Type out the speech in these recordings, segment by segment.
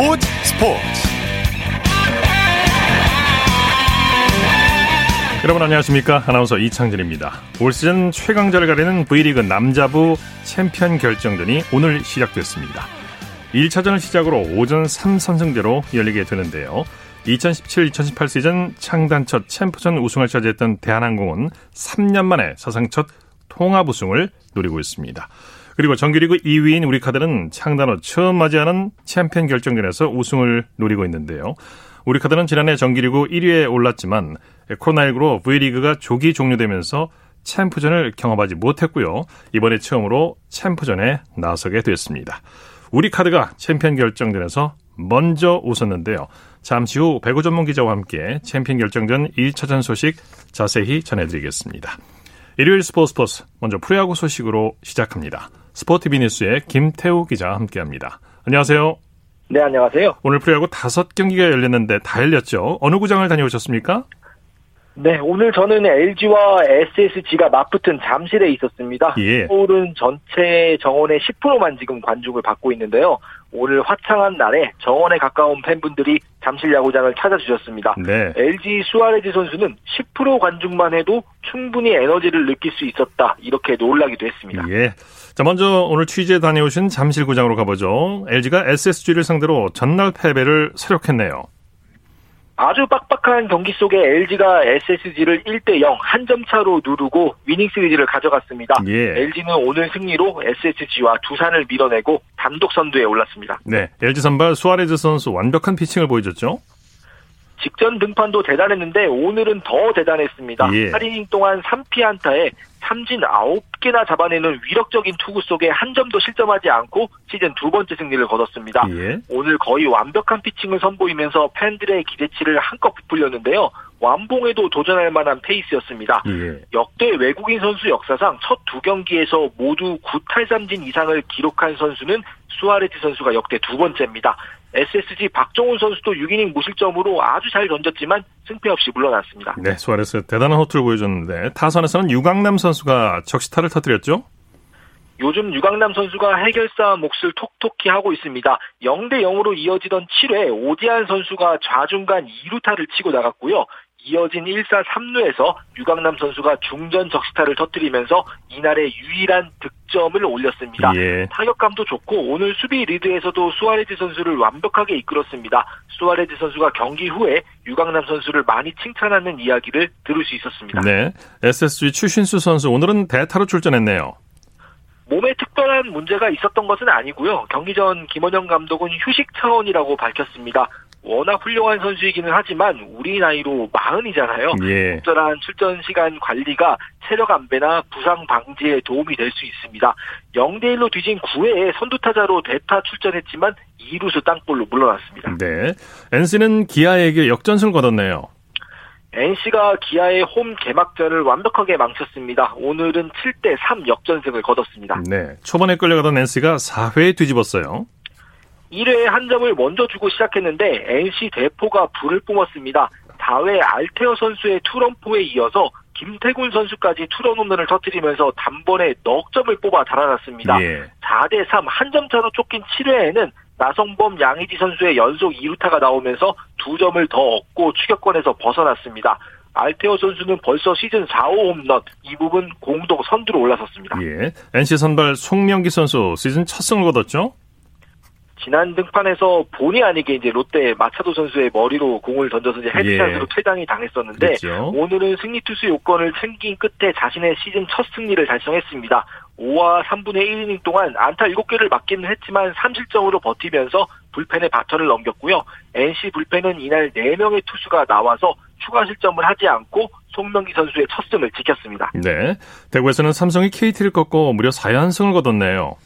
스포츠 스포츠. 여러분 안녕하십니까? 아나운서 이창진입니다. 올 시즌 최강자를 가리는 V리그 남자부 챔피언 결정전이 오늘 시작됐습니다. 1차전을 시작으로 오전 3선승제로 열리게 되는데요. 2017-2018 시즌 창단 첫 챔프전 우승을 차지했던 대한항공은 3년 만에 사상 첫 통합 우승을 노리고 있습니다. 그리고 정규리그 2위인 우리 카드는 창단 후 처음 맞이하는 챔피언 결정전에서 우승을 노리고 있는데요. 우리 카드는 지난해 정규리그 1위에 올랐지만 코로나19로 V리그가 조기 종료되면서 챔프전을 경험하지 못했고요. 이번에 처음으로 챔프전에 나서게 됐습니다. 우리 카드가 챔피언 결정전에서 먼저 웃었는데요. 잠시 후 배구 전문 기자와 함께 챔피언 결정전 1차전 소식 자세히 전해드리겠습니다. 일요일 스포츠 스포츠 먼저 프로야구 소식으로 시작합니다. 스포티비 뉴스의 김태우 기자와 함께합니다. 안녕하세요. 네, 안녕하세요. 오늘 프로야구 다섯 경기가 열렸는데 다 열렸죠. 어느 구장을 다녀오셨습니까? 네, 오늘 저는 LG와 SSG가 맞붙은 잠실에 있었습니다. 예. 서울은 전체 정원의 10%만 지금 관중을 받고 있는데요. 오늘 화창한 날에 정원에 가까운 팬분들이 잠실 야구장을 찾아주셨습니다. 네. LG 수아레즈 선수는 10% 관중만 해도 충분히 에너지를 느낄 수 있었다. 이렇게 놀라기도 했습니다. 예. 자, 먼저 오늘 취재 다녀오신 잠실구장으로 가보죠. LG가 SSG를 상대로 전날 패배를 서력했네요. 아주 빡빡한 경기 속에 LG가 SSG를 1대 0 한 점 차로 누르고 위닝 시리즈를 가져갔습니다. 예. LG는 오늘 승리로 SSG와 두산을 밀어내고 단독 선두에 올랐습니다. 네. LG 선발 수아레즈 선수 완벽한 피칭을 보여줬죠. 직전 등판도 대단했는데 오늘은 더 대단했습니다. 예. 8이닝 동안 3피 안타에 삼진 9개나 잡아내는 위력적인 투구 속에 한 점도 실점하지 않고 시즌 두 번째 승리를 거뒀습니다. 예. 오늘 거의 완벽한 피칭을 선보이면서 팬들의 기대치를 한껏 부풀렸는데요. 완봉에도 도전할 만한 페이스였습니다. 예. 역대 외국인 선수 역사상 첫 두 경기에서 모두 9탈삼진 이상을 기록한 선수는 수아레즈 선수가 역대 두 번째입니다. SSG 박종훈 선수도 6이닝 무실점으로 아주 잘 던졌지만 승패 없이 물러났습니다. 네, 수아레스 대단한 호투를 보여줬는데 타선에서는 유강남 선수가 적시타를 터뜨렸죠. 요즘 유강남 선수가 해결사 몫을 톡톡히 하고 있습니다. 0대 0으로 이어지던 7회 오지환 선수가 좌중간 2루타를 치고 나갔고요. 이어진 1사 3루에서 유강남 선수가 중전 적시타를 터뜨리면서 이날의 유일한 득점을 올렸습니다. 예. 타격감도 좋고 오늘 수비 리드에서도 수아레즈 선수를 완벽하게 이끌었습니다. 수아레즈 선수가 경기 후에 유강남 선수를 많이 칭찬하는 이야기를 들을 수 있었습니다. 네. SSG 추신수 선수 오늘은 대타로 출전했네요. 몸에 특별한 문제가 있었던 것은 아니고요. 경기 전 김원영 감독은 휴식 차원이라고 밝혔습니다. 워낙 훌륭한 선수이기는 하지만 우리 나이로 마흔이잖아요. 예. 적절한 출전 시간 관리가 체력 안배나 부상 방지에 도움이 될 수 있습니다. 0대1로 뒤진 9회에 선두타자로 대타 출전했지만 2루수 땅볼로 물러났습니다. 네. NC는 기아에게 역전승을 거뒀네요. NC가 기아의 홈 개막전을 완벽하게 망쳤습니다. 오늘은 7대3 역전승을 거뒀습니다. 네. 초반에 끌려가던 NC가 4회에 뒤집었어요. 1회에 한 점을 먼저 주고 시작했는데 NC 대포가 불을 뿜었습니다. 4회 알테어 선수의 투런포에 이어서 김태군 선수까지 투런 홈런을 터뜨리면서 단번에 넉 점을 뽑아 달아났습니다. 예. 4대 3 한 점 차로 쫓긴 7회에는 나성범 양의지 선수의 연속 2루타가 나오면서 두 점을 더 얻고 추격권에서 벗어났습니다. 알테어 선수는 벌써 시즌 4호 홈런 이 부분 공동 선두로 올라섰습니다. 예. NC 선발 송명기 선수 시즌 첫 승을 거뒀죠? 지난 등판에서 본의 아니게 이제 롯데 마차도 선수의 머리로 공을 던져서 이제 헤드샷으로 예. 퇴장이 당했었는데 그렇죠. 오늘은 승리 투수 요건을 챙긴 끝에 자신의 시즌 첫 승리를 달성했습니다. 5와 3분의 1이닝 동안 안타 7개를 맞기는 했지만 3실점으로 버티면서 불펜에 바턴을 넘겼고요. NC 불펜은 이날 4명의 투수가 나와서 추가 실점을 하지 않고 송명기 선수의 첫 승을 지켰습니다. 네. 대구에서는 삼성이 KT를 꺾고 무려 4연승을 거뒀네요.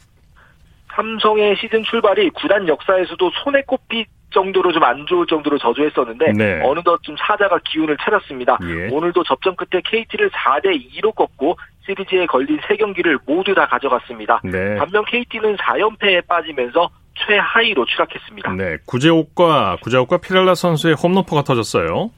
삼성의 시즌 출발이 구단 역사에서도 손에 꼽힐 정도로 좀 안 좋을 정도로 저조했었는데 네. 어느덧 좀 사자가 기운을 차렸습니다. 예. 오늘도 접전 끝에 KT를 4대 2로 꺾고 시리즈에 걸린 세 경기를 모두 다 가져갔습니다. 네. 반면 KT는 4연패에 빠지면서 최하위로 추락했습니다. 네. 구재옥과 구재옥과 피렐라 선수의 홈런포가 터졌어요.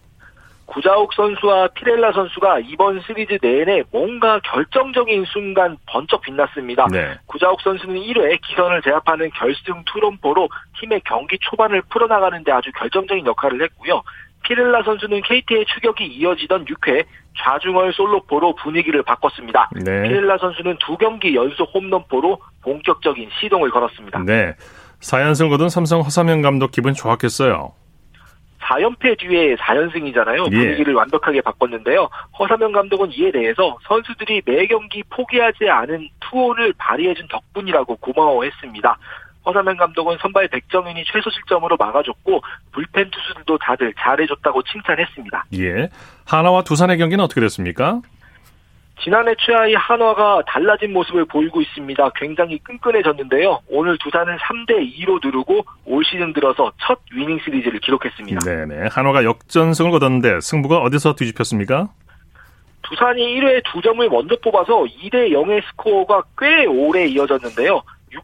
구자욱 선수와 피렐라 선수가 이번 시리즈 내내 뭔가 결정적인 순간 번쩍 빛났습니다. 네. 구자욱 선수는 1회 기선을 제압하는 결승 투런포로 팀의 경기 초반을 풀어나가는 데 아주 결정적인 역할을 했고요. 피렐라 선수는 KT의 추격이 이어지던 6회 좌중월 솔로포로 분위기를 바꿨습니다. 네. 피렐라 선수는 두 경기 연속 홈런포로 본격적인 시동을 걸었습니다. 네. 4연승을 거둔 삼성 허삼영 감독 기분 좋았겠어요. 4연패 뒤에 4연승이잖아요. 예. 분위기를 완벽하게 바꿨는데요. 허삼영 감독은 이에 대해서 선수들이 매 경기 포기하지 않은 투혼을 발휘해준 덕분이라고 고마워했습니다. 허삼영 감독은 선발 백정윤이 최소 실점으로 막아줬고 불펜 투수들도 다들 잘해줬다고 칭찬했습니다. 예. 하나와 두산의 경기는 어떻게 됐습니까? 지난해 최하위 한화가 달라진 모습을 보이고 있습니다. 굉장히 끈끈해졌는데요. 오늘 두산은 3대 2로 누르고 올 시즌 들어서 첫 위닝 시리즈를 기록했습니다. 네네. 한화가 역전승을 거뒀는데 승부가 어디서 뒤집혔습니까? 두산이 1회 2점을 먼저 뽑아서 2대 0의 스코어가 꽤 오래 이어졌는데요.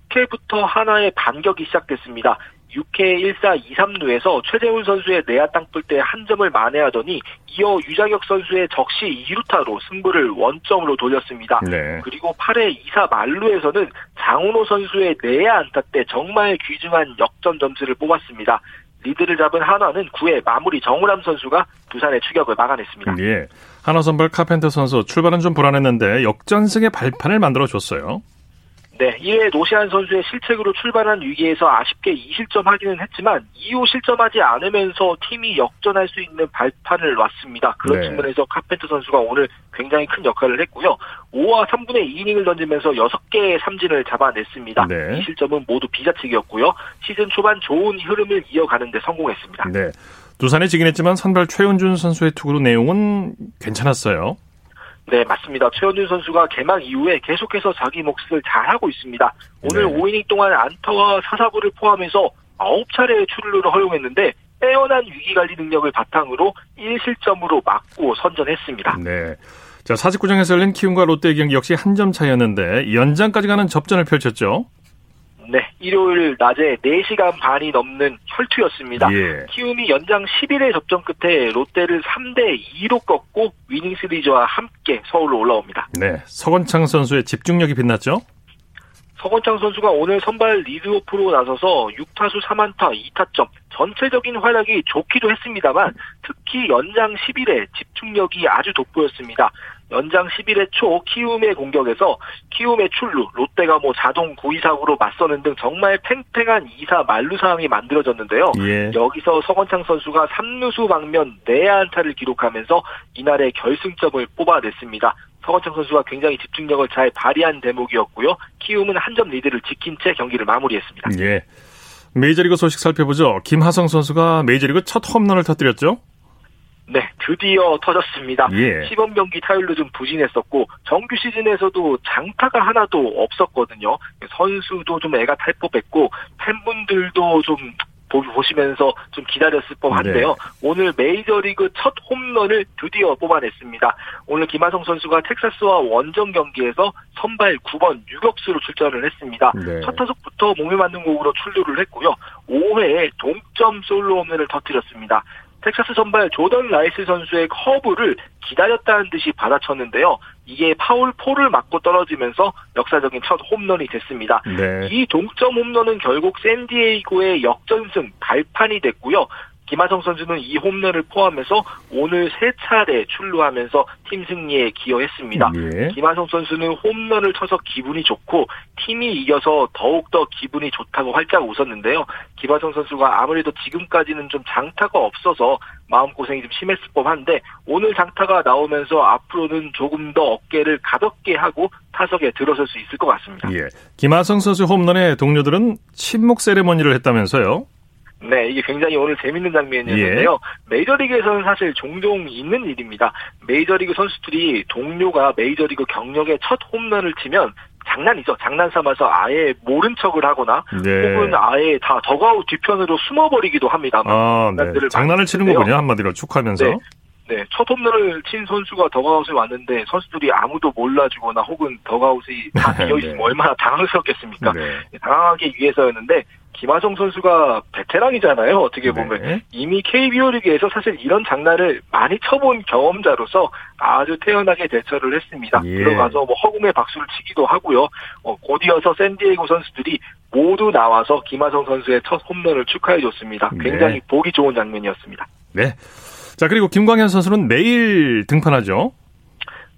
6회부터 하나의 반격이 시작됐습니다. 6회 1사 2, 3루에서 최재훈 선수의 내야 땅볼 때 한 점을 만회하더니 이어 유장혁 선수의 적시 2루타로 승부를 원점으로 돌렸습니다. 네. 그리고 8회 2사 말루에서는 장훈호 선수의 내야 안타 때 정말 귀중한 역전 점수를 뽑았습니다. 리드를 잡은 한화는 9회 마무리 정우람 선수가 두산의 추격을 막아냈습니다. 예. 한화 선발 카펜터 선수 출발은 좀 불안했는데 역전승의 발판을 만들어 줬어요. 네, 1회 노시안 선수의 실책으로 출발한 위기에서 아쉽게 2실점 하기는 했지만 2호 실점하지 않으면서 팀이 역전할 수 있는 발판을 놨습니다. 그런 네. 측면에서 카펜터 선수가 오늘 굉장히 큰 역할을 했고요. 5와 3분의 2이닝을 던지면서 6개의 삼진을 잡아냈습니다. 네. 이 실점은 모두 비자책이었고요. 시즌 초반 좋은 흐름을 이어가는 데 성공했습니다. 네. 두산에 지긴 했지만 선발 최은준 선수의 투구로 내용은 괜찮았어요. 네, 맞습니다. 최원준 선수가 개막 이후에 계속해서 자기 몫을 잘하고 있습니다. 오늘 네. 5이닝 동안 안타와 사사구를 포함해서 9차례의 출루를 허용했는데 빼어난 위기관리 능력을 바탕으로 1실점으로 막고 선전했습니다. 네. 자, 사직구장에서 열린 키움과 롯데 경기 역시 한 점 차이였는데 연장까지 가는 접전을 펼쳤죠. 네, 일요일 낮에 4시간 반이 넘는 혈투였습니다. 예. 키움이 연장 10일의 접전 끝에 롯데를 3대 2로 꺾고 위닝 시리즈와 함께 서울로 올라옵니다. 네, 서건창 선수의 집중력이 빛났죠? 서건창 선수가 오늘 선발 리드오프로 나서서 6타수 3안타 2타점 전체적인 활약이 좋기도 했습니다만 특히 연장 10일에 집중력이 아주 돋보였습니다. 연장 11회 초 키움의 공격에서 키움의 출루, 롯데가 뭐 자동 구위사구로 맞서는 등 정말 팽팽한 2사 만루 상황이 만들어졌는데요. 예. 여기서 서건창 선수가 3루수 방면 내야 안타를 기록하면서 이날의 결승점을 뽑아냈습니다. 서건창 선수가 굉장히 집중력을 잘 발휘한 대목이었고요. 키움은 한 점 리드를 지킨 채 경기를 마무리했습니다. 예. 메이저리그 소식 살펴보죠. 김하성 선수가 메이저리그 첫 홈런을 터뜨렸죠? 네, 드디어 터졌습니다. 예. 시범 경기 타율로 좀 부진했었고 정규 시즌에서도 장타가 하나도 없었거든요. 선수도 좀 애가 탈 법했고 팬분들도 좀 보시면서 좀 기다렸을 법한데요. 네. 오늘 메이저리그 첫 홈런을 드디어 뽑아냈습니다. 오늘 김하성 선수가 텍사스와 원정 경기에서 선발 9번 유격수로 출전을 했습니다. 네. 첫 타석부터 몸에 맞는 공으로 출루를 했고요. 5회에 동점 솔로 홈런을 터뜨렸습니다. 텍사스 선발 조던 라일스 선수의 커브를 기다렸다는 듯이 받아쳤는데요. 이게 파울 폴을 맞고 떨어지면서 역사적인 첫 홈런이 됐습니다. 네. 이 동점 홈런은 결국 샌디에이고의 역전승 발판이 됐고요. 김하성 선수는 이 홈런을 포함해서 오늘 세 차례 출루하면서 팀 승리에 기여했습니다. 예. 김하성 선수는 홈런을 쳐서 기분이 좋고 팀이 이겨서 더욱더 기분이 좋다고 활짝 웃었는데요. 김하성 선수가 아무래도 지금까지는 좀 장타가 없어서 마음고생이 좀 심했을 법한데 오늘 장타가 나오면서 앞으로는 조금 더 어깨를 가볍게 하고 타석에 들어설 수 있을 것 같습니다. 예. 김하성 선수 홈런의 동료들은 침묵 세레머니를 했다면서요? 네, 이게 굉장히 오늘 재밌는 장면이었는데요. 예. 메이저리그에서는 사실 종종 있는 일입니다. 메이저리그 선수들이 동료가 메이저리그 경력에 첫 홈런을 치면 장난이죠. 장난 삼아서 아예 모른 척을 하거나 네. 혹은 아예 다 더가우 뒤편으로 숨어버리기도 합니다. 아, 네. 장난을 치는 거군요. 한마디로 축하하면서. 네. 네, 첫 홈런을 친 선수가 더가웃에 왔는데 선수들이 아무도 몰라주거나 혹은 더가웃이 다 비어있으면 네. 얼마나 당황스럽겠습니까? 네. 당황하기 위해서였는데 김하성 선수가 베테랑이잖아요. 어떻게 보면 네. 이미 KBO 리그에서 사실 이런 장난을 많이 쳐본 경험자로서 아주 태연하게 대처를 했습니다. 예. 들어가서 뭐 허공에 박수를 치기도 하고요. 어, 곧이어서 샌디에이고 선수들이 모두 나와서 김하성 선수의 첫 홈런을 축하해줬습니다. 네. 굉장히 보기 좋은 장면이었습니다. 네. 자, 그리고 김광현 선수는 내일 등판하죠.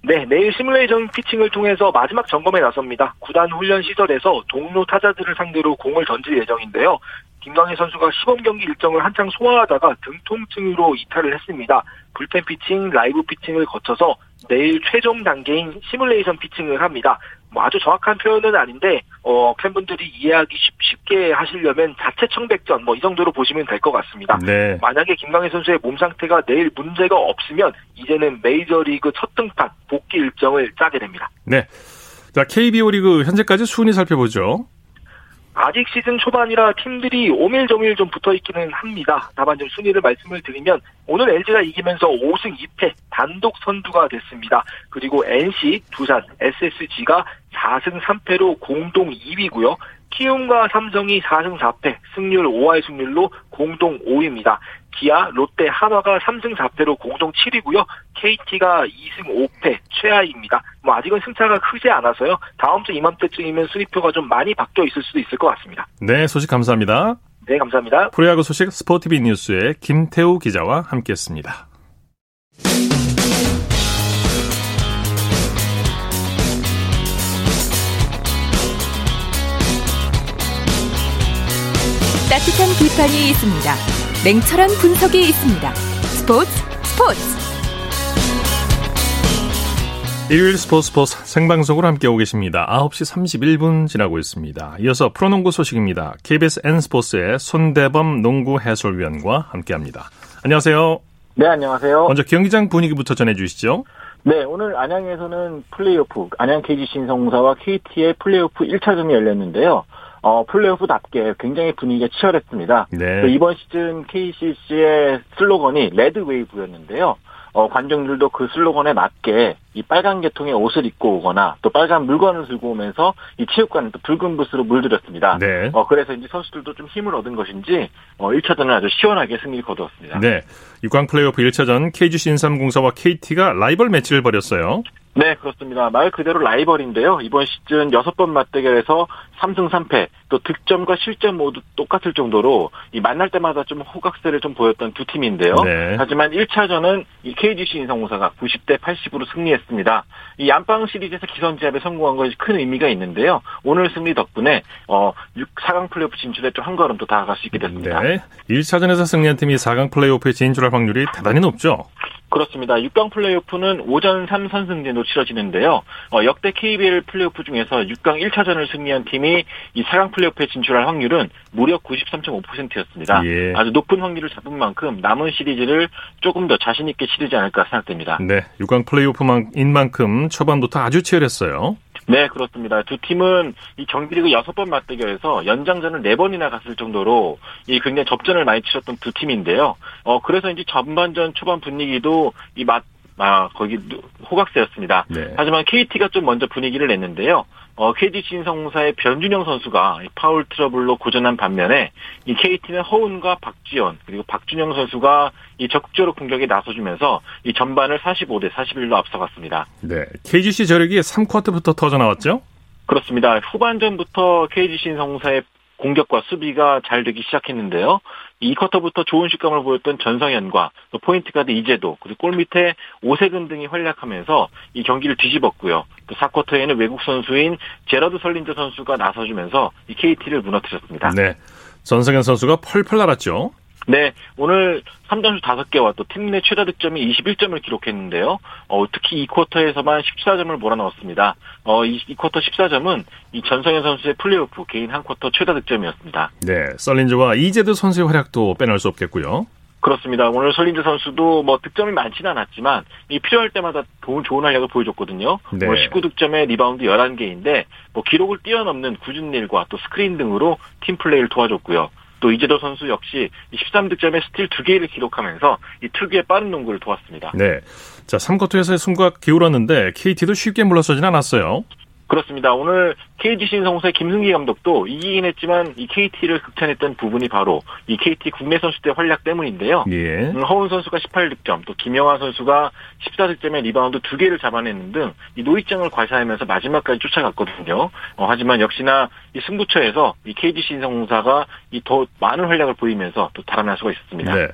네, 내일 시뮬레이션 피칭을 통해서 마지막 점검에 나섭니다. 구단 훈련 시설에서 동료 타자들을 상대로 공을 던질 예정인데요. 김광희 선수가 시범 경기 일정을 한창 소화하다가 등 통증으로 이탈을 했습니다. 불펜 피칭, 라이브 피칭을 거쳐서 내일 최종 단계인 시뮬레이션 피칭을 합니다. 뭐 아주 정확한 표현은 아닌데 어, 팬분들이 이해하기 쉽, 쉽게 하시려면 자체 청백전 뭐 이 정도로 보시면 될 것 같습니다. 네. 만약에 김광희 선수의 몸 상태가 내일 문제가 없으면 이제는 메이저리그 첫 등판 복귀 일정을 짜게 됩니다. 네. 자, KBO 리그 현재까지 순위 살펴보죠. 아직 시즌 초반이라 팀들이 오밀조밀 좀 붙어 있기는 합니다. 다만 좀 순위를 말씀을 드리면 오늘 LG가 이기면서 5승 2패 단독 선두가 됐습니다. 그리고 NC, 두산, SSG가 4승 3패로 공동 2위고요. 키움과 삼성이 4승 4패, 승률 5할 승률로 공동 5위입니다. 기아, 롯데, 한화가 3승 4패로 공동 7위고요. KT가 2승 5패, 최하위입니다. 뭐 아직은 승차가 크지 않아서요. 다음 주 이맘때쯤이면 순위표가 좀 많이 바뀌어 있을 수도 있을 것 같습니다. 네, 소식 감사합니다. 네, 감사합니다. 프로야구 소식 스포티비 뉴스의 김태우 기자와 함께했습니다. 따뜻한 비판이 있습니다. 냉철한 분석이 있습니다. 스포츠 스포츠 일요일 스포츠 스포츠 생방송으로 함께하고 계십니다. 9시 31분 지나고 있습니다. 이어서 프로농구 소식입니다. KBS N스포츠의 손대범 농구 해설위원과 함께합니다. 안녕하세요. 네, 안녕하세요. 먼저 경기장 분위기부터 전해주시죠. 네, 오늘 안양에서는 플레이오프, 안양 KGC 인삼공사와 KT의 플레이오프 1차전이 열렸는데요. 어, 플레이오프답게 굉장히 분위기가 치열했습니다. 네. 또 이번 시즌 KGC의 슬로건이 레드 웨이브였는데요. 어, 관중들도 그 슬로건에 맞게 이 빨간 계통의 옷을 입고 오거나 또 빨간 물건을 들고 오면서 이 체육관을 또 붉은 빛으로 물들였습니다. 네. 어, 그래서 이제 선수들도 좀 힘을 얻은 것인지 어, 1차전을 아주 시원하게 승리를 거두었습니다. 네. 6강 플레이오프 1차전 KGC 인삼공사와 KT가 라이벌 매치를 벌였어요. 네, 그렇습니다. 말 그대로 라이벌인데요. 이번 시즌 6번 맞대결에서 3승 3패, 또 득점과 실점 모두 똑같을 정도로 이 만날 때마다 좀 호각세를 좀 보였던 두 팀인데요. 네. 하지만 1차전은 이 KGC 인성공사가 90대 80으로 승리했습니다. 이 안방 시리즈에서 기선 제압에 성공한 것이 큰 의미가 있는데요. 오늘 승리 덕분에 어 6, 4강 플레이오프 진출에 좀 한 걸음 더 다가갈 수 있게 됐습니다. 네. 1차전에서 승리한 팀이 4강 플레이오프에 진출할 확률이 대단히 높죠. 그렇습니다. 6강 플레이오프는 오전 3선승제로 치러지는데요. 어, 역대 KBL 플레이오프 중에서 6강 1차전을 승리한 팀이 이 4강 플레이오프에 진출할 확률은 무려 93.5%였습니다. 예. 아주 높은 확률을 잡은 만큼 남은 시리즈를 조금 더 자신 있게 치르지 않을까 생각됩니다. 네. 6강 플레이오프인 만큼 초반부터 아주 치열했어요. 네, 그렇습니다. 두 팀은 이 정규리그 6번 맞대결에서 연장전을 4번이나 갔을 정도로 이 굉장히 접전을 많이 치렀던 두 팀인데요. 어, 그래서 이제 전반전 초반 분위기도 이 맛, 아, 거기 호각세였습니다. 네. 하지만 KT가 좀 먼저 분위기를 냈는데요. 어, KG 신성사의 변준영 선수가 이 파울 트러블로 고전한 반면에 이 KT는 허운과 박지원 그리고 박준영 선수가 이 적극적으로 공격에 나서주면서 이 전반을 45대 41로 앞서갔습니다. 네. KGC 저력이 3쿼터부터 터져 나왔죠? 그렇습니다. 후반전부터 KG 신성사의 공격과 수비가 잘 되기 시작했는데요. 이 쿼터부터 좋은 식감을 보였던 전성현과 또 포인트 가드 이재도 그리고 골 밑에 오세근 등이 활약하면서 이 경기를 뒤집었고요. 또 4쿼터에는 외국 선수인 제러드 설린저 선수가 나서주면서 이 KT를 무너뜨렸습니다. 네. 전성현 선수가 펄펄 날았죠. 네, 오늘 3점슛 5개와 또 팀 내 최다 득점이 21점을 기록했는데요. 어, 특히 2쿼터에서만 14점을 몰아넣었습니다. 어, 이, 2쿼터 14점은 이 전성현 선수의 플레이오프 개인 한 쿼터 최다 득점이었습니다. 네. 설린저와 이재도 선수의 활약도 빼놓을 수 없겠고요. 그렇습니다. 오늘 설린저 선수도 뭐 득점이 많지는 않았지만 이 필요할 때마다 좋은 좋은 활약을 보여줬거든요. 네. 오늘 19득점에 리바운드 11개인데 뭐 기록을 뛰어넘는 궂은 일과 또 스크린 등으로 팀 플레이를 도와줬고요. 또또 이재도 선수 역시 13득점에 스틸 2개를 기록하면서 이 특유의 빠른 농구를 도왔습니다. 네. 자, 3쿼터에서의 승부가 기울었는데 KT도 쉽게 물러서진 않았어요. 그렇습니다. 오늘 KGC 인삼공사의 김승기 감독도 이기긴 했지만 이 KT를 극찬했던 부분이 바로 이 KT 국내 선수들의 활약 때문인데요. 예. 음, 허훈 선수가 18득점, 또 김영환 선수가 14득점에 리바운드 2개를 잡아냈는 등 이 노익장을 과시하면서 마지막까지 쫓아갔거든요. 어, 하지만 역시나 이 승부처에서 이 KG 신성사가 이 더 많은 활약을 보이면서 또 달아날 수가 있었습니다. 네.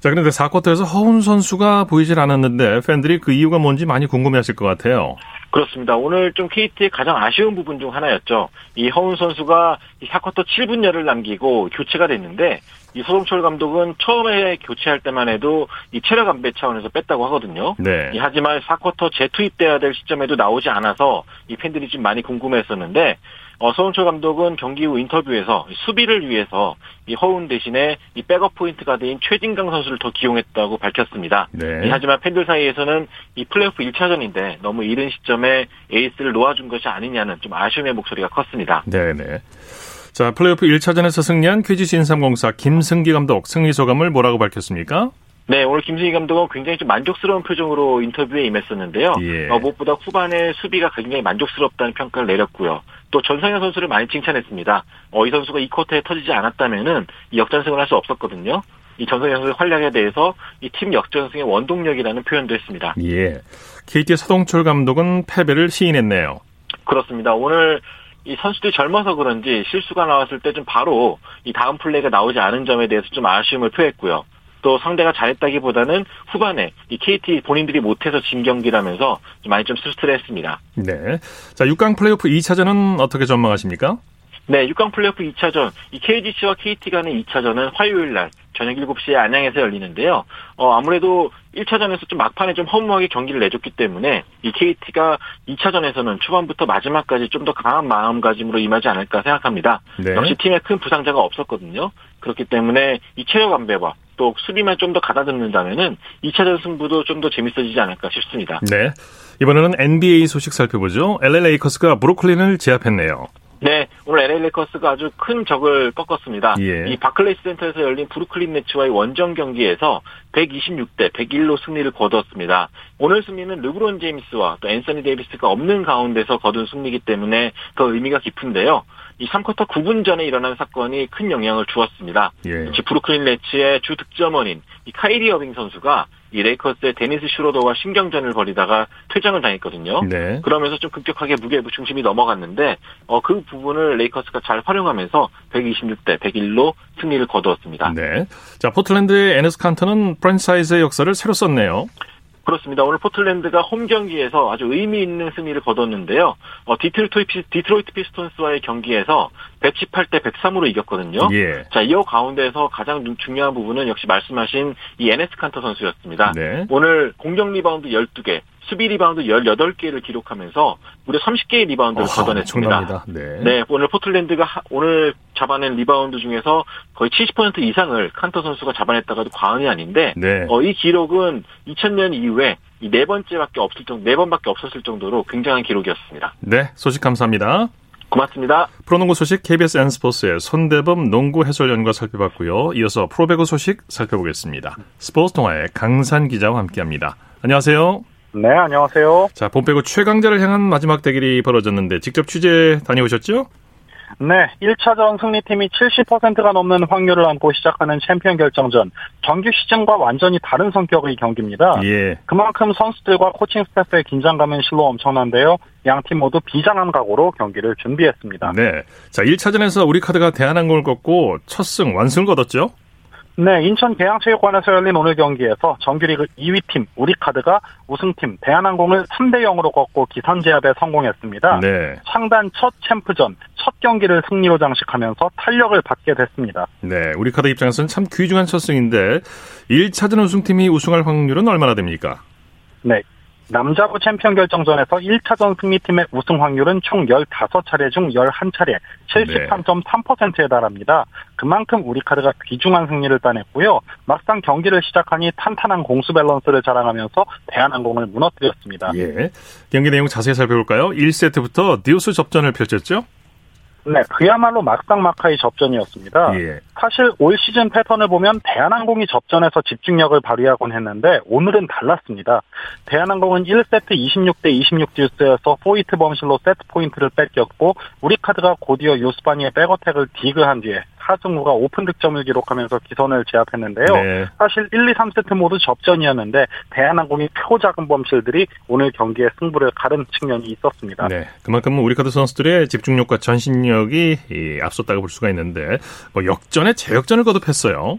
자, 그런데 4쿼터에서 허운 선수가 보이질 않았는데 팬들이 그 이유가 뭔지 많이 궁금해하실 것 같아요. 그렇습니다. 오늘 좀 KT의 가장 아쉬운 부분 중 하나 였죠. 이 허운 선수가 이 4쿼터 7분여를 남기고 교체가 됐는데 이 서동철 감독은 처음에 교체할 때만 해도 이 체력 안배 차원에서 뺐다고 하거든요. 네. 이 하지만 4쿼터 재투입돼야 될 시점에도 나오지 않아서 이 팬들이 좀 많이 궁금했었는데 어, 서동철 감독은 경기 후 인터뷰에서 수비를 위해서 이 허훈 대신에 이 백업 포인트 가드인 최진광 선수를 더 기용했다고 밝혔습니다. 네. 이 하지만 팬들 사이에서는 이 플레이오프 1차전인데 너무 이른 시점에 에이스를 놓아준 것이 아니냐는 좀 아쉬움의 목소리가 컸습니다. 네네. 자, 플레이오프 1차전에서 승리한 KGC 인삼공사 김승기 감독 승리 소감을 뭐라고 밝혔습니까? 네, 오늘 김승기 감독은 굉장히 좀 만족스러운 표정으로 인터뷰에 임했었는데요. 예. 어, 무엇보다 후반에 수비가 굉장히 만족스럽다는 평가를 내렸고요. 또 전성현 선수를 많이 칭찬했습니다. 어, 이 선수가 이 쿼터에 터지지 않았다면은 이 역전승을 할 수 없었거든요. 이 전성현 선수의 활약에 대해서 이 팀 역전승의 원동력이라는 표현도 했습니다. 예. KT 서동철 감독은 패배를 시인했네요. 그렇습니다. 오늘 이 선수들이 젊어서 그런지 실수가 나왔을 때 좀 바로 이 다음 플레이가 나오지 않은 점에 대해서 좀 아쉬움을 표했고요. 또 상대가 잘했다기보다는 후반에 이 KT 본인들이 못해서 진 경기라면서 좀 많이 좀 스트레스했습니다. 네. 자, 6강 플레이오프 2차전은 어떻게 전망하십니까? 네, 6강 플레이오프 2차전, 이 KGC와 KT 간의 2차전은 화요일 날 저녁 7시에 안양에서 열리는데요. 어, 아무래도 1차전에서 좀 막판에 좀 허무하게 경기를 내줬기 때문에 이 KT가 2차전에서는 초반부터 마지막까지 좀 더 강한 마음가짐으로 임하지 않을까 생각합니다. 네. 역시 팀에 큰 부상자가 없었거든요. 그렇기 때문에 이 체력 안배와 또 수비만 좀 더 가다듬는다면은 2차전 승부도 좀 더 재밌어지지 않을까 싶습니다. 네. 이번에는 NBA 소식 살펴보죠. LA 레이커스가 브루클린을 제압했네요. 네, 오늘 LA 레이커스가 아주 큰 적을 꺾었습니다. 예. 이 바클레이스 센터에서 열린 브루클린 네츠와의 원정 경기에서 126대 101로 승리를 거두었습니다. 오늘 승리는 르브론 제임스와 또 앤서니 데이비스가 없는 가운데서 거둔 승리이기 때문에 더 의미가 깊은데요. 이 3쿼터 9분 전에 일어난 사건이 큰 영향을 주었습니다. 예. 이 브루클린 네츠의 주 득점원인 이 카이리 어빙 선수가 이 레이커스의 데니스 슈로더와 신경전을 벌이다가 퇴장을 당했거든요. 네. 그러면서 좀 급격하게 무게 중심이 넘어갔는데 어, 그 부분을 레이커스가 잘 활용하면서 126대 101로 승리를 거두었습니다. 네. 자, 포틀랜드의 에네스 칸터는 프랜차이즈의 역사를 새로 썼네요. 그렇습니다. 오늘 포틀랜드가 홈 경기에서 아주 의미 있는 승리를 거뒀는데요. 어, 디트로이트, 피- 디트로이트 피스톤스와의 경기에서 118대 103으로 이겼거든요. 예. 자, 이 가운데서 가장 중- 중요한 부분은 역시 말씀하신 이 에네스 칸터 선수였습니다. 네. 오늘 공격 리바운드 12개, 수비 리바운드 18개를 기록하면서 무려 30개의 리바운드를 걷어냈습니다. 엄청납니다. 네. 네, 오늘 포틀랜드가 하- 오늘 잡아낸 리바운드 중에서 거의 70% 이상을 칸터 선수가 잡아냈다 해도 과언이 아닌데 네. 어, 이 기록은 2000년 이후에 이 네 번째밖에 없을 정도, 네 번밖에 없었을 정도로 굉장한 기록이었습니다. 네. 소식 감사합니다. 고맙습니다. 프로농구 소식 KBS N스포츠의 손대범 농구 해설위원과 살펴봤고요. 이어서 프로배구 소식 살펴보겠습니다. 스포츠 동아의 강산 기자와 함께합니다. 안녕하세요. 네, 안녕하세요. 자, 봄배구 최강자를 향한 마지막 대결이 벌어졌는데 직접 취재 다녀오셨죠? 네, 1차전 승리팀이 70%가 넘는 확률을 안고 시작하는 챔피언 결정전. 정규 시즌과 완전히 다른 성격의 경기입니다. 예. 그만큼 선수들과 코칭 스태프의 긴장감은 실로 엄청난데요. 양 팀 모두 비장한 각오로 경기를 준비했습니다. 네. 자, 1차전에서 우리 카드가 대한항공을 꺾고 첫 승 완승을 거뒀죠? 네, 인천 계양체육관에서 열린 오늘 경기에서 정규리그 2위 팀 우리카드가 우승팀 대한항공을 3대 0으로 꺾고 기선제압에 성공했습니다. 네. 창단 첫 챔프전, 첫 경기를 승리로 장식하면서 탄력을 받게 됐습니다. 네. 우리 카드 입장에서는 참 귀중한 첫 승인데 1차전 우승팀이 우승할 확률은 얼마나 됩니까? 네. 남자부 챔피언 결정전에서 1차전 승리팀의 우승 확률은 총 15차례 중 11차례, 73.3%에 달합니다. 그만큼 우리 카드가 귀중한 승리를 따냈고요. 막상 경기를 시작하니 탄탄한 공수 밸런스를 자랑하면서 대한항공을 무너뜨렸습니다. 예. 경기 내용 자세히 살펴볼까요? 1세트부터 듀스 접전을 펼쳤죠? 네, 그야말로 막상막하의 접전이었습니다. 예. 사실 올 시즌 패턴을 보면 대한항공이 접전에서 집중력을 발휘하곤 했는데 오늘은 달랐습니다. 대한항공은 1세트 26대 26 듀스에서 포히트 범실로 세트 포인트를 뺏겼고 우리카드가 곧이어 요스바니의 백어택을 디그한 뒤에 하승우가 오픈 득점을 기록하면서 기선을 제압했는데요. 네. 사실 1, 2, 3세트 모두 접전이었는데 대한항공이 크고 작은 범실들이 오늘 경기의 승부를 가른 측면이 있었습니다. 네, 그만큼 우리 카드 선수들의 집중력과 정신력이 앞섰다고 볼 수가 있는데 뭐 역전에 재역전을 거듭했어요.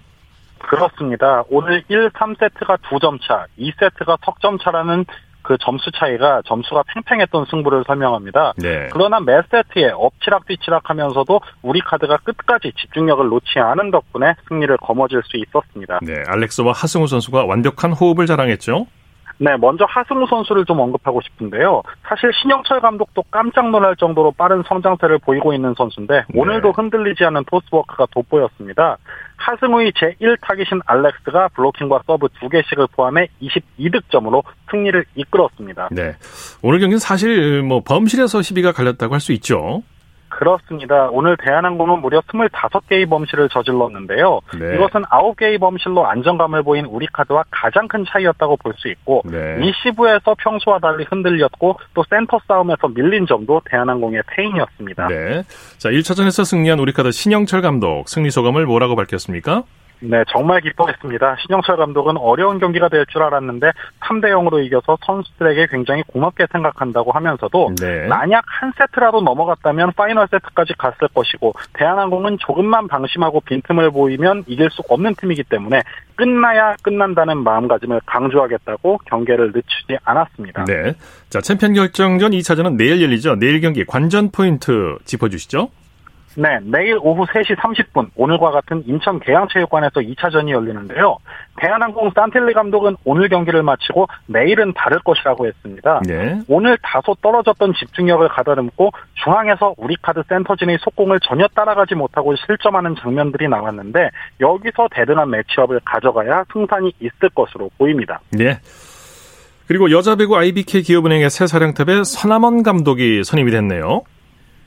그렇습니다. 오늘 1, 3세트가 2점 차, 2세트가 석점 차라는 그 점수 차이가 점수가 팽팽했던 승부를 설명합니다. 네. 그러나 매 세트에 엎치락 뒤치락 하면서도 우리 카드가 끝까지 집중력을 놓지 않은 덕분에 승리를 거머쥘 수 있었습니다. 네, 알렉스와 하승우 선수가 완벽한 호흡을 자랑했죠. 네, 먼저 하승우 선수를 좀 언급하고 싶은데요. 사실 신영철 감독도 깜짝 놀랄 정도로 빠른 성장세를 보이고 있는 선수인데 네. 오늘도 흔들리지 않은 토스워크가 돋보였습니다. 하승우의 제1타깃인 알렉스가 블로킹과 서브 2개씩을 포함해 22득점으로 승리를 이끌었습니다. 네. 오늘 경기는 사실 뭐 범실에서 시비가 갈렸다고 할 수 있죠. 그렇습니다. 오늘 대한항공은 무려 25개의 범실을 저질렀는데요. 네. 이것은 9개의 범실로 안정감을 보인 우리카드와 가장 큰 차이였다고 볼 수 있고 네. 리시브에서 평소와 달리 흔들렸고 또 센터 싸움에서 밀린 점도 대한항공의 패인이었습니다. 네. 자, 1차전에서 승리한 우리카드 신영철 감독 승리 소감을 뭐라고 밝혔습니까? 네, 정말 기뻐했습니다. 신영철 감독은 어려운 경기가 될 줄 알았는데 3대 0으로 이겨서 선수들에게 굉장히 고맙게 생각한다고 하면서도 네. 만약 한 세트라도 넘어갔다면 파이널 세트까지 갔을 것이고 대한항공은 조금만 방심하고 빈틈을 보이면 이길 수 없는 팀이기 때문에 끝나야 끝난다는 마음가짐을 강조하겠다고 경계를 늦추지 않았습니다. 네. 자, 챔피언 결정전 2차전은 내일 열리죠. 내일 경기 관전 포인트 짚어 주시죠. 네, 내일 오후 3시 30분 오늘과 같은 인천 계양체육관에서 2차전이 열리는데요. 대한항공 산텔리 감독은 오늘 경기를 마치고 내일은 다를 것이라고 했습니다. 네. 오늘 다소 떨어졌던 집중력을 가다듬고 중앙에서 우리카드 센터진의 속공을 전혀 따라가지 못하고 실점하는 장면들이 나왔는데 여기서 대등한 매치업을 가져가야 승산이 있을 것으로 보입니다. 네. 그리고 여자 배구 IBK 기업은행의 새 사령탑에 서남원 감독이 선임이 됐네요.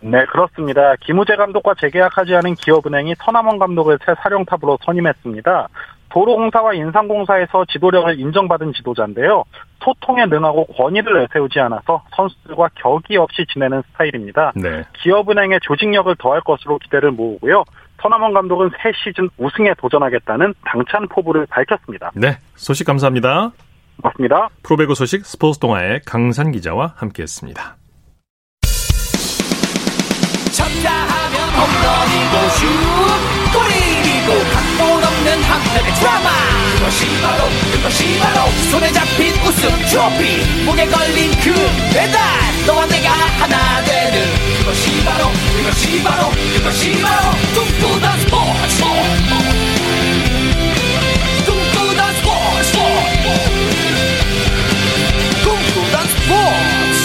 네, 그렇습니다. 김우재 감독과 재계약하지 않은 기업은행이 서남원 감독을 새 사령탑으로 선임했습니다. 도로공사와 인상공사에서 지도력을 인정받은 지도자인데요. 소통에 능하고 권위를 내세우지 않아서 선수들과 격이 없이 지내는 스타일입니다. 네. 기업은행의 조직력을 더할 것으로 기대를 모으고요. 서남원 감독은 새 시즌 우승에 도전하겠다는 당찬 포부를 밝혔습니다. 네, 소식 감사합니다. 고맙습니다. 프로배구 소식 스포츠 동아의 강산 기자와 함께했습니다. 그것이 바로 그것이 바로 손에 잡힌 우승 트로피 목에 걸린 그 배달. 너와 내가 하나 되는 그것이 바로 그것이 바로 그것이 바로 꿈꾸던 스포츠. 꿈꾸던 스포츠. 꿈꾸던 스포츠.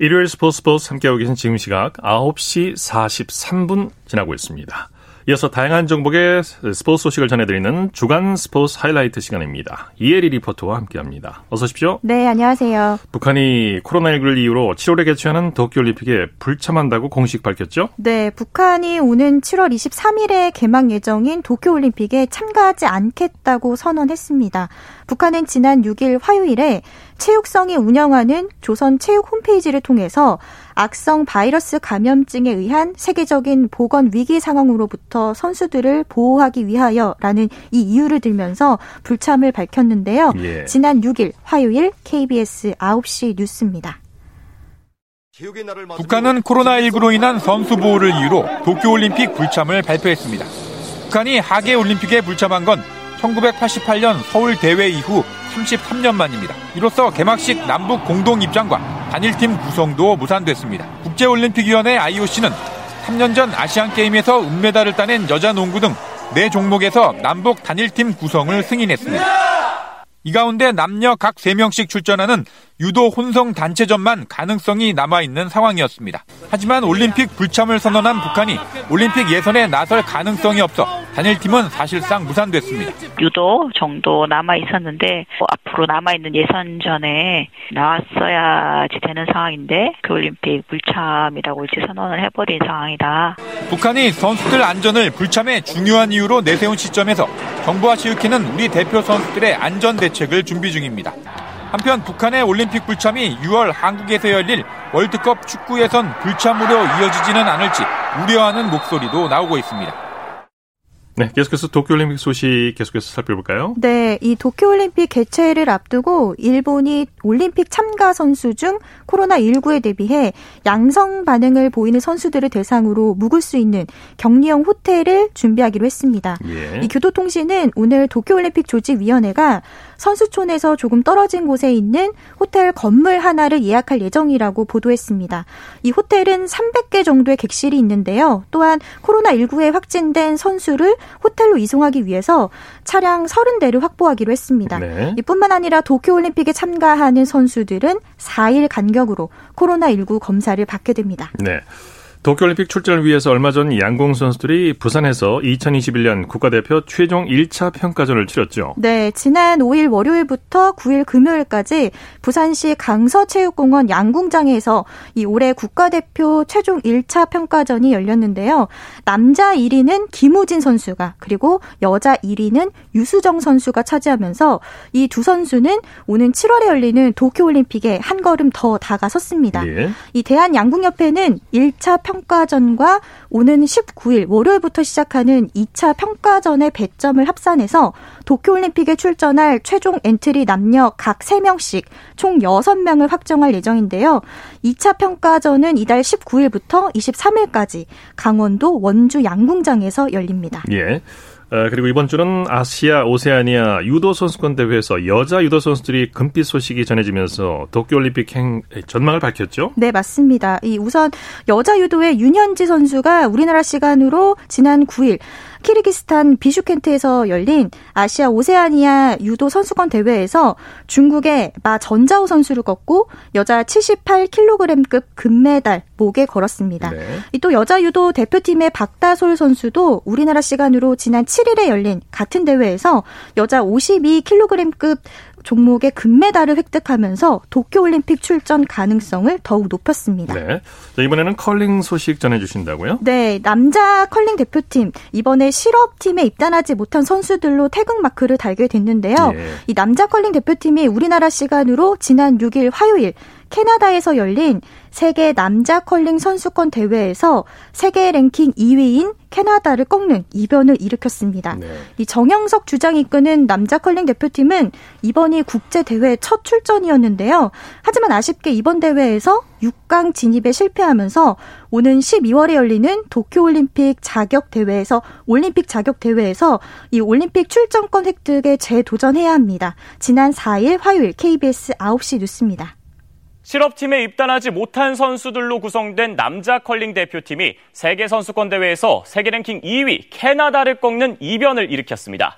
일요일 스포츠 스포츠 함께하고 계신 지금 시각 9시 43분 지나고 있습니다. 이어서 다양한 정보의 스포츠 소식을 전해드리는 주간 스포츠 하이라이트 시간입니다. 이혜리 리포터와 함께합니다. 어서 오십시오. 네, 안녕하세요. 북한이 코로나19를 이유로 7월에 개최하는 도쿄올림픽에 불참한다고 공식 밝혔죠? 네, 북한이 오는 7월 23일에 개막 예정인 도쿄올림픽에 참가하지 않겠다고 선언했습니다. 북한은 지난 6일 화요일에 체육성이 운영하는 조선 체육 홈페이지를 통해서 악성 바이러스 감염증에 의한 세계적인 보건 위기 상황으로부터 선수들을 보호하기 위하여라는 이 이유를 들면서 불참을 밝혔는데요. 예. 지난 6일 화요일 KBS 9시 뉴스입니다. 북한은 코로나19로 인한 선수 보호를 이유로 도쿄올림픽 불참을 발표했습니다. 북한이 하계 올림픽에 불참한 건 1988년 서울 대회 이후 33년 만입니다. 이로써 개막식 남북 공동 입장과 단일팀 구성도 무산됐습니다. 국제올림픽위원회 IOC는 3년 전 아시안게임에서 은메달을 따낸 여자 농구 등 4종목에서 남북 단일팀 구성을 승인했습니다. 이 가운데 남녀 각 3명씩 출전하는 유도 혼성 단체전만 가능성이 남아있는 상황이었습니다. 하지만 올림픽 불참을 선언한 북한이 올림픽 예선에 나설 가능성이 없어 단일팀은 사실상 무산됐습니다. 유도 정도 남아 있었는데 뭐 앞으로 남아 있는 예선전에 나왔어야지 되는 상황인데 그 올림픽 불참이라고 이제 선언을 해버린 상황이다. 북한이 선수들 안전을 불참의 중요한 이유로 내세운 시점에서 정부와 시의회는 우리 대표 선수들의 안전 대책 을 준비 중입니다. 한편 북한의 올림픽 불참이 6월 한국에서 열릴 월드컵 축구 예선 불참으로 이어지지는 않을지 우려하는 목소리도 나오고 있습니다. 네, 계속해서 도쿄올림픽 소식 계속해서 살펴볼까요? 네, 이 도쿄올림픽 개최를 앞두고 일본이 올림픽 참가 선수 중 코로나19에 대비해 양성 반응을 보이는 선수들을 대상으로 묵을 수 있는 격리형 호텔을 준비하기로 했습니다. 예. 이 교토통신은 오늘 도쿄올림픽 조직위원회가 선수촌에서 조금 떨어진 곳에 있는 호텔 건물 하나를 예약할 예정이라고 보도했습니다. 이 호텔은 300개 정도의 객실이 있는데요. 또한 코로나19에 확진된 선수를 호텔로 이송하기 위해서 차량 30대를 확보하기로 했습니다. 네. 이뿐만 아니라 도쿄올림픽에 참가하는 선수들은 4일 간격으로 코로나19 검사를 받게 됩니다. 네. 도쿄올림픽 출전을 위해서 얼마 전 양궁 선수들이 부산에서 2021년 국가대표 최종 1차 평가전을 치렀죠. 네, 지난 5일 월요일부터 9일 금요일까지 부산시 강서체육공원 양궁장에서 이 올해 국가대표 최종 1차 평가전이 열렸는데요. 남자 1위는 김우진 선수가 그리고 여자 1위는 유수정 선수가 차지하면서 이 두 선수는 오는 7월에 열리는 도쿄올림픽에 한 걸음 더 다가섰습니다. 예. 이 대한양궁협회는 1차 평 평가전과 오는 19일 월요일부터 시작하는 2차 평가전의 배점을 합산해서 도쿄올림픽에 출전할 최종 엔트리 남녀 각 3명씩 총 6명을 확정할 예정인데요. 2차 평가전은 이달 19일부터 23일까지 강원도 원주 양궁장에서 열립니다. 예. 어, 그리고 이번 주는 아시아 오세아니아 유도 선수권 대회에서 여자 유도 선수들이 금빛 소식이 전해지면서 도쿄올림픽 행 전망을 밝혔죠. 네, 맞습니다. 이 우선 여자 유도의 윤현지 선수가 우리나라 시간으로 지난 9일 키르기스탄 비슈켄트에서 열린 아시아 오세아니아 유도 선수권 대회에서 중국의 마 전자오 선수를 꺾고 여자 78kg급 금메달 목에 걸었습니다. 네. 또 여자 유도 대표팀의 박다솔 선수도 우리나라 시간으로 지난 7일에 열린 같은 대회에서 여자 52kg급 종목의 금메달을 획득하면서 도쿄올림픽 출전 가능성을 더욱 높였습니다. 네. 자, 이번에는 컬링 소식 전해주신다고요? 네. 남자 컬링 대표팀 이번에 실업팀에 입단하지 못한 선수들로 태극 마크를 달게 됐는데요. 네. 이 남자 컬링 대표팀이 우리나라 시간으로 지난 6일 화요일 캐나다에서 열린 세계 남자 컬링 선수권 대회에서 세계 랭킹 2위인 캐나다를 꺾는 이변을 일으켰습니다. 네. 이 정영석 주장 이끄는 남자 컬링 대표팀은 이번이 국제 대회 첫 출전이었는데요. 하지만 아쉽게 이번 대회에서 6강 진입에 실패하면서 오는 12월에 열리는 도쿄 올림픽 자격 대회에서 올림픽 자격 대회에서 이 올림픽 출전권 획득에 재도전해야 합니다. 지난 4일 화요일 KBS 9시 뉴스입니다. 실업팀에 입단하지 못한 선수들로 구성된 남자 컬링 대표팀이 세계 선수권 대회에서 세계 랭킹 2위 캐나다를 꺾는 이변을 일으켰습니다.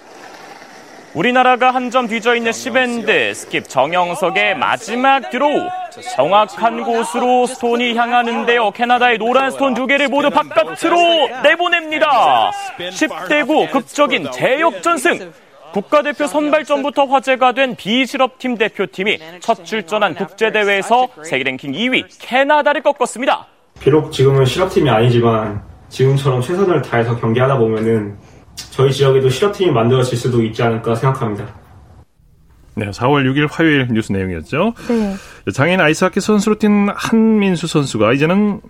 우리나라가 한 점 뒤져 있는 10엔드 스킵 정영석의 마지막 드로우. 정확한 곳으로 스톤이 향하는데요. 캐나다의 노란 스톤 두 개를 모두 바깥으로 내보냅니다. 10대 9 극적인 대역전승. 국가대표 선발전부터 화제가 된 비실업팀 대표팀이 첫 출전한 국제대회에서 세계 랭킹 2위 캐나다를 꺾었습니다. 비록 지금은 실업팀이 아니지만 지금처럼 최선을 다해서 경기하다 보면은 저희 지역에도 실업팀이 만들어질 수도 있지 않을까 생각합니다. 네, 4월 6일 화요일 뉴스 내용이었죠. 네. 장애인 아이스하키 선수로 뛴 한민수 선수가 이제는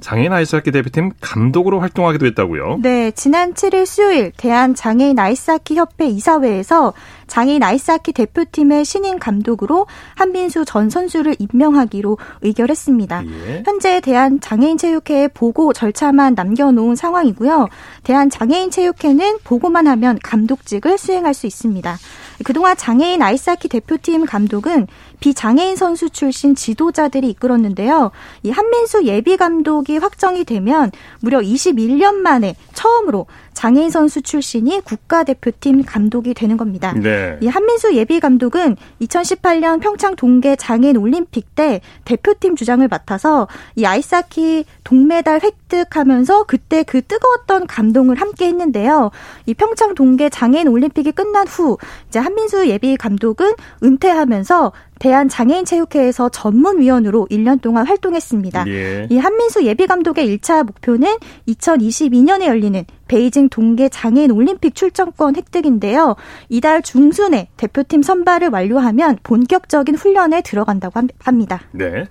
장애인 아이스하키 대표팀 감독으로 활동하기도 했다고요? 네, 지난 7일 수요일 대한 장애인 아이스하키 협회 이사회에서 장애인 아이스하키 대표팀의 신인 감독으로 한민수 전 선수를 임명하기로 의결했습니다. 예. 현재 대한 장애인 체육회에 보고 절차만 남겨놓은 상황이고요. 대한 장애인 체육회는 보고만 하면 감독직을 수행할 수 있습니다. 그동안 장애인 아이스하키 대표팀 감독은 비장애인 선수 출신 지도자들이 이끌었는데요. 이 한민수 예비 감독이 확정이 되면 무려 21년 만에 처음으로 장애인 선수 출신이 국가대표팀 감독이 되는 겁니다. 네. 이 한민수 예비 감독은 2018년 평창 동계 장애인 올림픽 때 대표팀 주장을 맡아서 이 아이스하키 동메달 획득하면서 그때 그 뜨거웠던 감동을 함께 했는데요. 이 평창 동계 장애인 올림픽이 끝난 후 이제 한민수 예비 감독은 은퇴하면서 대한장애인체육회에서 전문위원으로 1년 동안 활동했습니다. 예. 이 한민수 예비감독의 1차 목표는 2022년에 열리는 베이징 동계 장애인 올림픽 출전권 획득인데요. 이달 중순에 대표팀 선발을 완료하면 본격적인 훈련에 들어간다고 합니다. 네.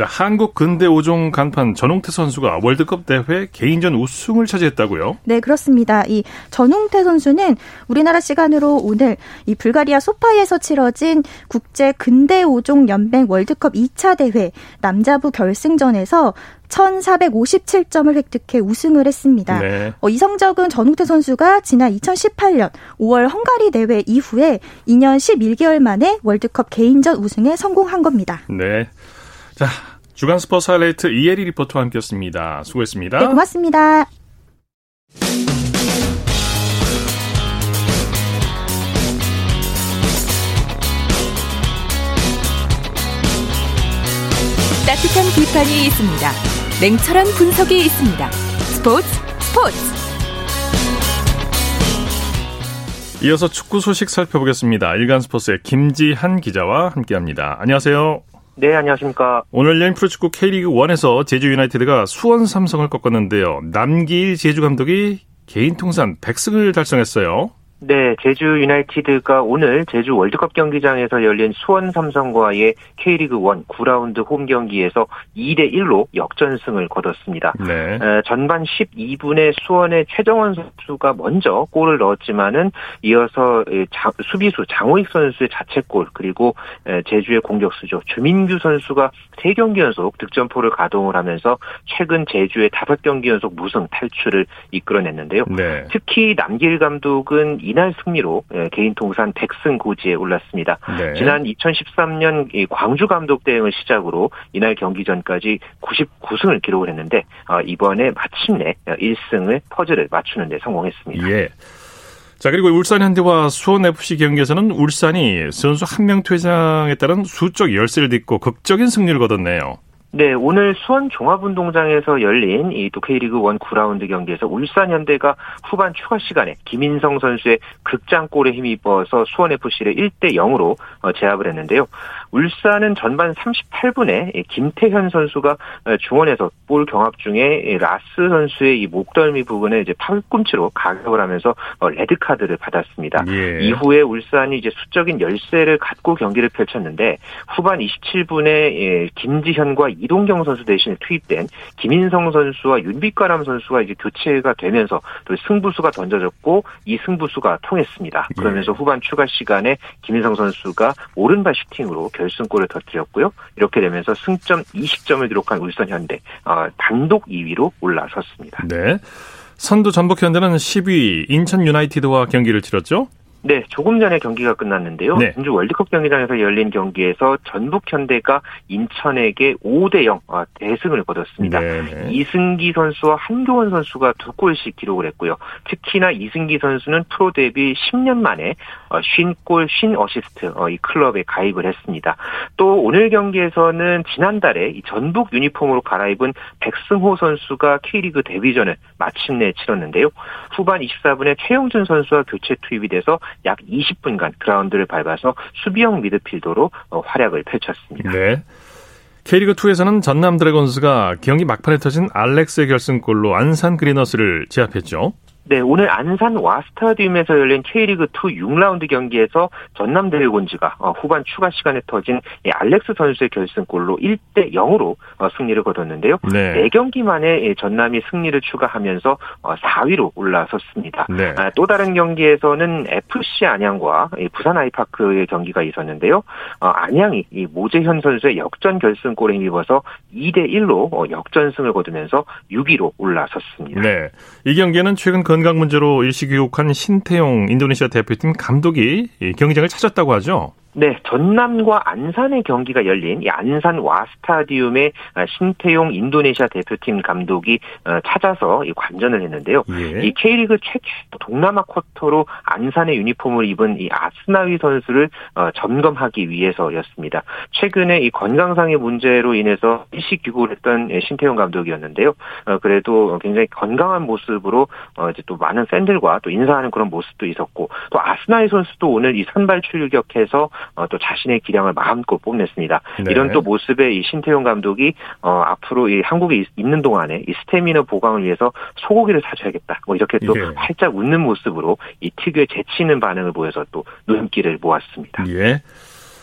자, 한국 근대 5종 간판 전홍태 선수가 월드컵 대회 개인전 우승을 차지했다고요? 네, 그렇습니다. 이 전홍태 선수는 우리나라 시간으로 오늘 이 불가리아 소파이에서 치러진 국제 근대 5종 연맹 월드컵 2차 대회 남자부 결승전에서 1,457점을 획득해 우승을 했습니다. 네. 어, 이 성적은 전웅태 선수가 지난 2018년 5월 헝가리 대회 이후에 2년 11개월 만에 월드컵 개인전 우승에 성공한 겁니다. 네. 자, 주간 스포츠 하이라이트 이혜리 리포터와 함께했습니다. 수고했습니다. 네, 고맙습니다. 따뜻한 비판이 있습니다. 냉철한 분석이 있습니다. 스포츠 스포츠. 이어서 축구 소식 살펴보겠습니다. 일간 스포츠의 김지한 기자와 함께합니다. 안녕하세요. 네, 안녕하십니까. 오늘 열린 프로축구 K리그 1에서 제주 유나이티드가 수원 삼성을 꺾었는데요. 남기일 제주 감독이 개인 통산 100승을 달성했어요. 네, 제주 유나이티드가 오늘 제주 월드컵 경기장에서 열린 수원 삼성과의 K리그 1 9라운드 홈 경기에서 2대 1로 역전승을 거뒀습니다. 네. 에, 전반 12분에 수원의 최정원 선수가 먼저 골을 넣었지만은 이어서 자, 수비수 장호익 선수의 자책골 그리고 에, 제주의 공격수죠 주민규 선수가 3경기 연속 득점포를 가동을 하면서 최근 제주의 5경기 연속 무승 탈출을 이끌어냈는데요. 네. 특히 남길 감독은 이날 승리로 예, 개인 통산 100승 고지에 올랐습니다. 네. 지난 2013년 광주 감독 대행을 시작으로 이날 경기 전까지 99승을 기록을 했는데 어, 이번에 마침내 1승을 퍼즐을 맞추는 데 성공했습니다. 예. 자, 그리고 울산 현대와 수원 FC 경기에서는 울산이 선수 한 명 퇴장에 따른 수적 열세를 딛고 극적인 승리를 거뒀네요. 네, 오늘 수원 종합운동장에서 열린 이 또 K리그 1 9라운드 경기에서 울산 현대가 후반 추가 시간에 김인성 선수의 극장골에 힘입어서 수원 FC를 1대 0으로 어, 제압을 했는데요. 울산은 전반 38분에 김태현 선수가 어, 중원에서 볼 경합 중에 라스 선수의 이 목덜미 부분에 이제 팔꿈치로 가격을 하면서 어, 레드 카드를 받았습니다. 예. 이후에 울산이 이제 수적인 열세를 갖고 경기를 펼쳤는데 후반 27분에 예, 김지현과 이동경 선수 대신에 투입된 김인성 선수와 윤빛가람 선수가 이제 교체가 되면서 또 승부수가 던져졌고 이 승부수가 통했습니다. 그러면서 네. 후반 추가 시간에 김인성 선수가 오른발 슈팅으로 결승골을 터뜨렸고요. 이렇게 되면서 승점 20점을 기록한 울산 현대 어, 단독 2위로 올라섰습니다. 네. 선두 전북 현대는 10위 인천 유나이티드와 경기를 치렀죠. 네, 조금 전에 경기가 끝났는데요. 네. 진주 월드컵 경기장에서 열린 경기에서 전북 현대가 인천에게 5대 0 아, 대승을 거뒀습니다. 네, 네. 이승기 선수와 한교원 선수가 두 골씩 기록을 했고요. 특히나 이승기 선수는 프로 데뷔 10년 만에 50골 어, 50어시스트 어, 이 클럽에 가입을 했습니다. 또 오늘 경기에서는 지난달에 전북 유니폼으로 갈아입은 백승호 선수가 K리그 데뷔전을 마침내 치렀는데요. 후반 24분에 최영준 선수와 교체 투입이 돼서 약 20분간 그라운드를 밟아서 수비형 미드필더로 어, 활약을 펼쳤습니다. 네. K리그 2에서는 전남 드래곤스가 경기 막판에 터진 알렉스의 결승골로 안산 그리너스를 제압했죠. 네, 오늘 안산 와스타디움에서 열린 K리그 2 6라운드 경기에서 전남 드래곤즈가 어, 후반 추가 시간에 터진 알렉스 선수의 결승골로 1대 0으로 어, 승리를 거뒀는데요. 네. 4경기 만에 전남이 승리를 추가하면서 4위로 어, 올라섰습니다. 네. 아, 또 다른 경기에서는 FC 안양과 부산 아이파크의 경기가 있었는데요. 안양이 모재현 선수의 역전 결승골에 힘입어서 2대 1로 역전승을 거두면서 6위로 올라섰습니다. 네. 이 경기는 최근 건 건강 문제로 일시 귀국한 신태용 인도네시아 대표팀 감독이 경기장을 찾았다고 하죠. 네, 전남과 안산의 경기가 열린 이 안산 와 스타디움의 신태용 인도네시아 대표팀 감독이 어, 찾아서 이 관전을 했는데요. 예. 이 K리그 최초 동남아 쿼터로 안산의 유니폼을 입은 이 아스나위 선수를 어, 점검하기 위해서였습니다. 최근에 이 건강상의 문제로 인해서 일시 귀국을 했던 신태용 감독이었는데요. 어, 그래도 굉장히 건강한 모습으로 이제 또 많은 팬들과 또 인사하는 그런 모습도 있었고 또 아스나위 선수도 오늘 이 선발 출격해서 어, 또 자신의 기량을 마음껏 뽐냈습니다. 네. 이런 또 모습에 이 신태용 감독이 어, 앞으로 이 한국에 있는 동안에 이 스태미너 보강을 위해서 소고기를 사줘야겠다. 뭐 이렇게 또 예. 활짝 웃는 모습으로 이 특유의 재치 있는 반응을 보여서 또 눈길을 모았습니다. 예.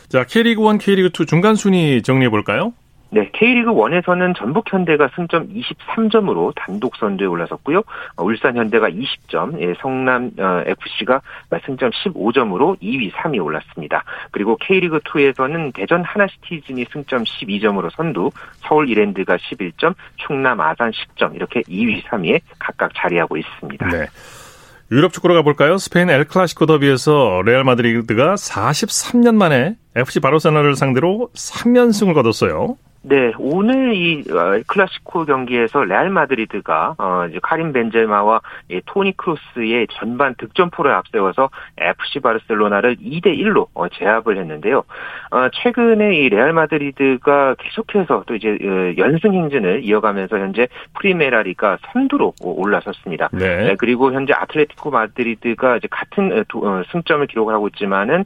자, K리그 1, K리그 2 중간 순위 정리해 볼까요? 네, K리그 1에서는 전북 현대가 승점 23점으로 단독 선두에 올라섰고요. 어, 울산 현대가 20점, 예, 성남 어, FC가 승점 15점으로 2위, 3위 올랐습니다. 그리고 K리그 2에서는 대전 하나시티즌이 승점 12점으로 선두, 서울 이랜드가 11점, 충남 아산 10점 이렇게 2위, 3위에 각각 자리하고 있습니다. 네. 유럽 축구로 가볼까요? 스페인 엘 클라시코 더비에서 레알 마드리드가 43년 만에 FC 바르셀로나를 상대로 3연승을 거뒀어요. 네, 오늘 이 어, 클라시코 경기에서 레알 마드리드가 어 이제 카림 벤제마와 이 토니 크로스의 전반 득점포를 앞세워서 FC 바르셀로나를 2대 1로 어 제압을 했는데요. 어 최근에 이 레알 마드리드가 계속해서 또 이제 어, 연승 행진을 이어가면서 현재 프리메라리가 선두로 올라섰습니다. 네. 네. 그리고 현재 아틀레티코 마드리드가 이제 같은 어, 승점을 기록을 하고 있지만은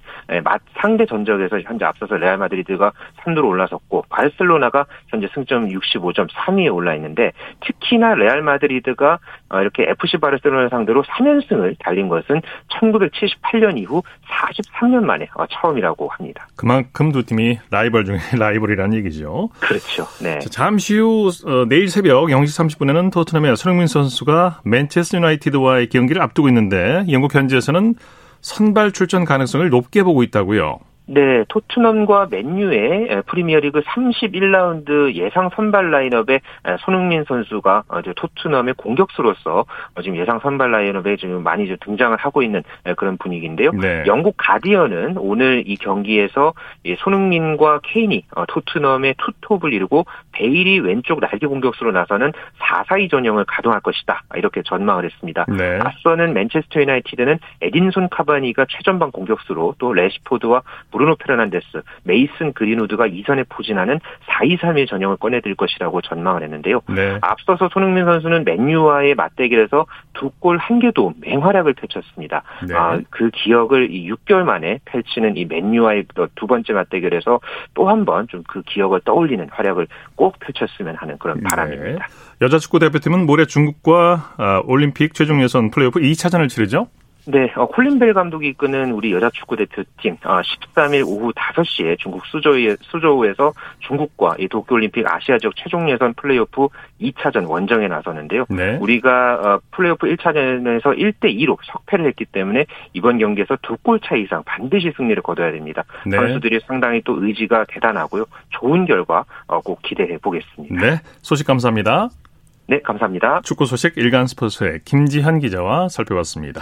상대 전적에서 현재 앞서서 레알 마드리드가 선두로 올라섰고 바르셀로나 바르셀로나가 현재 승점 65점 3위에 올라 있는데 특히나 레알 마드리드가 어, 이렇게 FC 바르셀로나 상대로 3연승을 달린 것은 1978년 이후 43년 만에 어, 처음이라고 합니다. 그만큼 두 팀이 라이벌 중에 라이벌이라는 얘기죠. 그렇죠. 네. 자, 잠시 후 어, 내일 새벽 0시 30분에는 토트넘의 손흥민 선수가 맨체스터 유나이티드와의 경기를 앞두고 있는데 영국 현지에서는 선발 출전 가능성을 높게 보고 있다고요. 네, 토트넘과 맨유의 프리미어리그 31라운드 예상 선발 라인업에 손흥민 선수가 이제 토트넘의 공격수로서 지금 예상 선발 라인업에 지금 많이 좀 등장을 하고 있는 그런 분위기인데요. 네. 영국 가디언은 오늘 이 경기에서 손흥민과 케인이 어, 토트넘의 투톱을 이루고 베일이 왼쪽 날개 공격수로 나서는 4-4-2 전형을 가동할 것이다. 이렇게 전망을 했습니다. 네. 앞서는 맨체스터 유나이티드는 에딘손 카바니가 최전방 공격수로 또 레시포드와 브루노 페르난데스, 메이슨 그린우드가 이선에 포진하는 4-2-3-1 전형을 꺼내들 것이라고 전망을 했는데요. 네. 앞서서 손흥민 선수는 맨유와의 맞대결에서 두 골 한 개 도움 맹활약을 펼쳤습니다. 네. 아, 그 기억을 6개월 만에 펼치는 이 맨유와의 두 번째 맞대결에서 또 한 번 좀 그 기억을 떠올리는 활약을 꼭 펼쳤으면 하는 그런 네. 바람입니다. 여자 축구 대표팀은 모레 중국과 아, 올림픽 최종 예선 플레이오프 2차전을 치르죠? 네, 어, 콜린 벨 감독이 이끄는 우리 여자 축구 대표팀 어, 13일 오후 5시에 중국 수저우, 수저우에서 중국과 이 도쿄올림픽 아시아 지역 최종 예선 플레이오프 2차전 원정에 나서는데요. 네. 우리가 어, 플레이오프 1차전에서 1대 2로 석패를 했기 때문에 이번 경기에서 두 골 차 이상 반드시 승리를 거둬야 됩니다. 네. 선수들이 상당히 또 의지가 대단하고요. 좋은 결과 어, 꼭 기대해 보겠습니다. 네, 소식 감사합니다. 네, 감사합니다. 축구 소식 일간 스포츠의 김지현 기자와 살펴봤습니다.